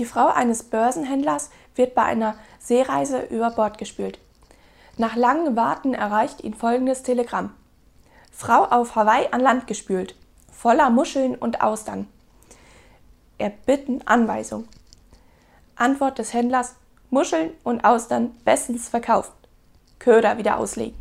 Die Frau eines Börsenhändlers wird bei einer Seereise über Bord gespült. Nach langem Warten erreicht ihn folgendes Telegramm. Frau auf Hawaii an Land gespült, voller Muscheln und Austern. Erbitten Anweisung. Antwort des Händlers: Muscheln und Austern bestens verkauft. Köder wieder auslegen.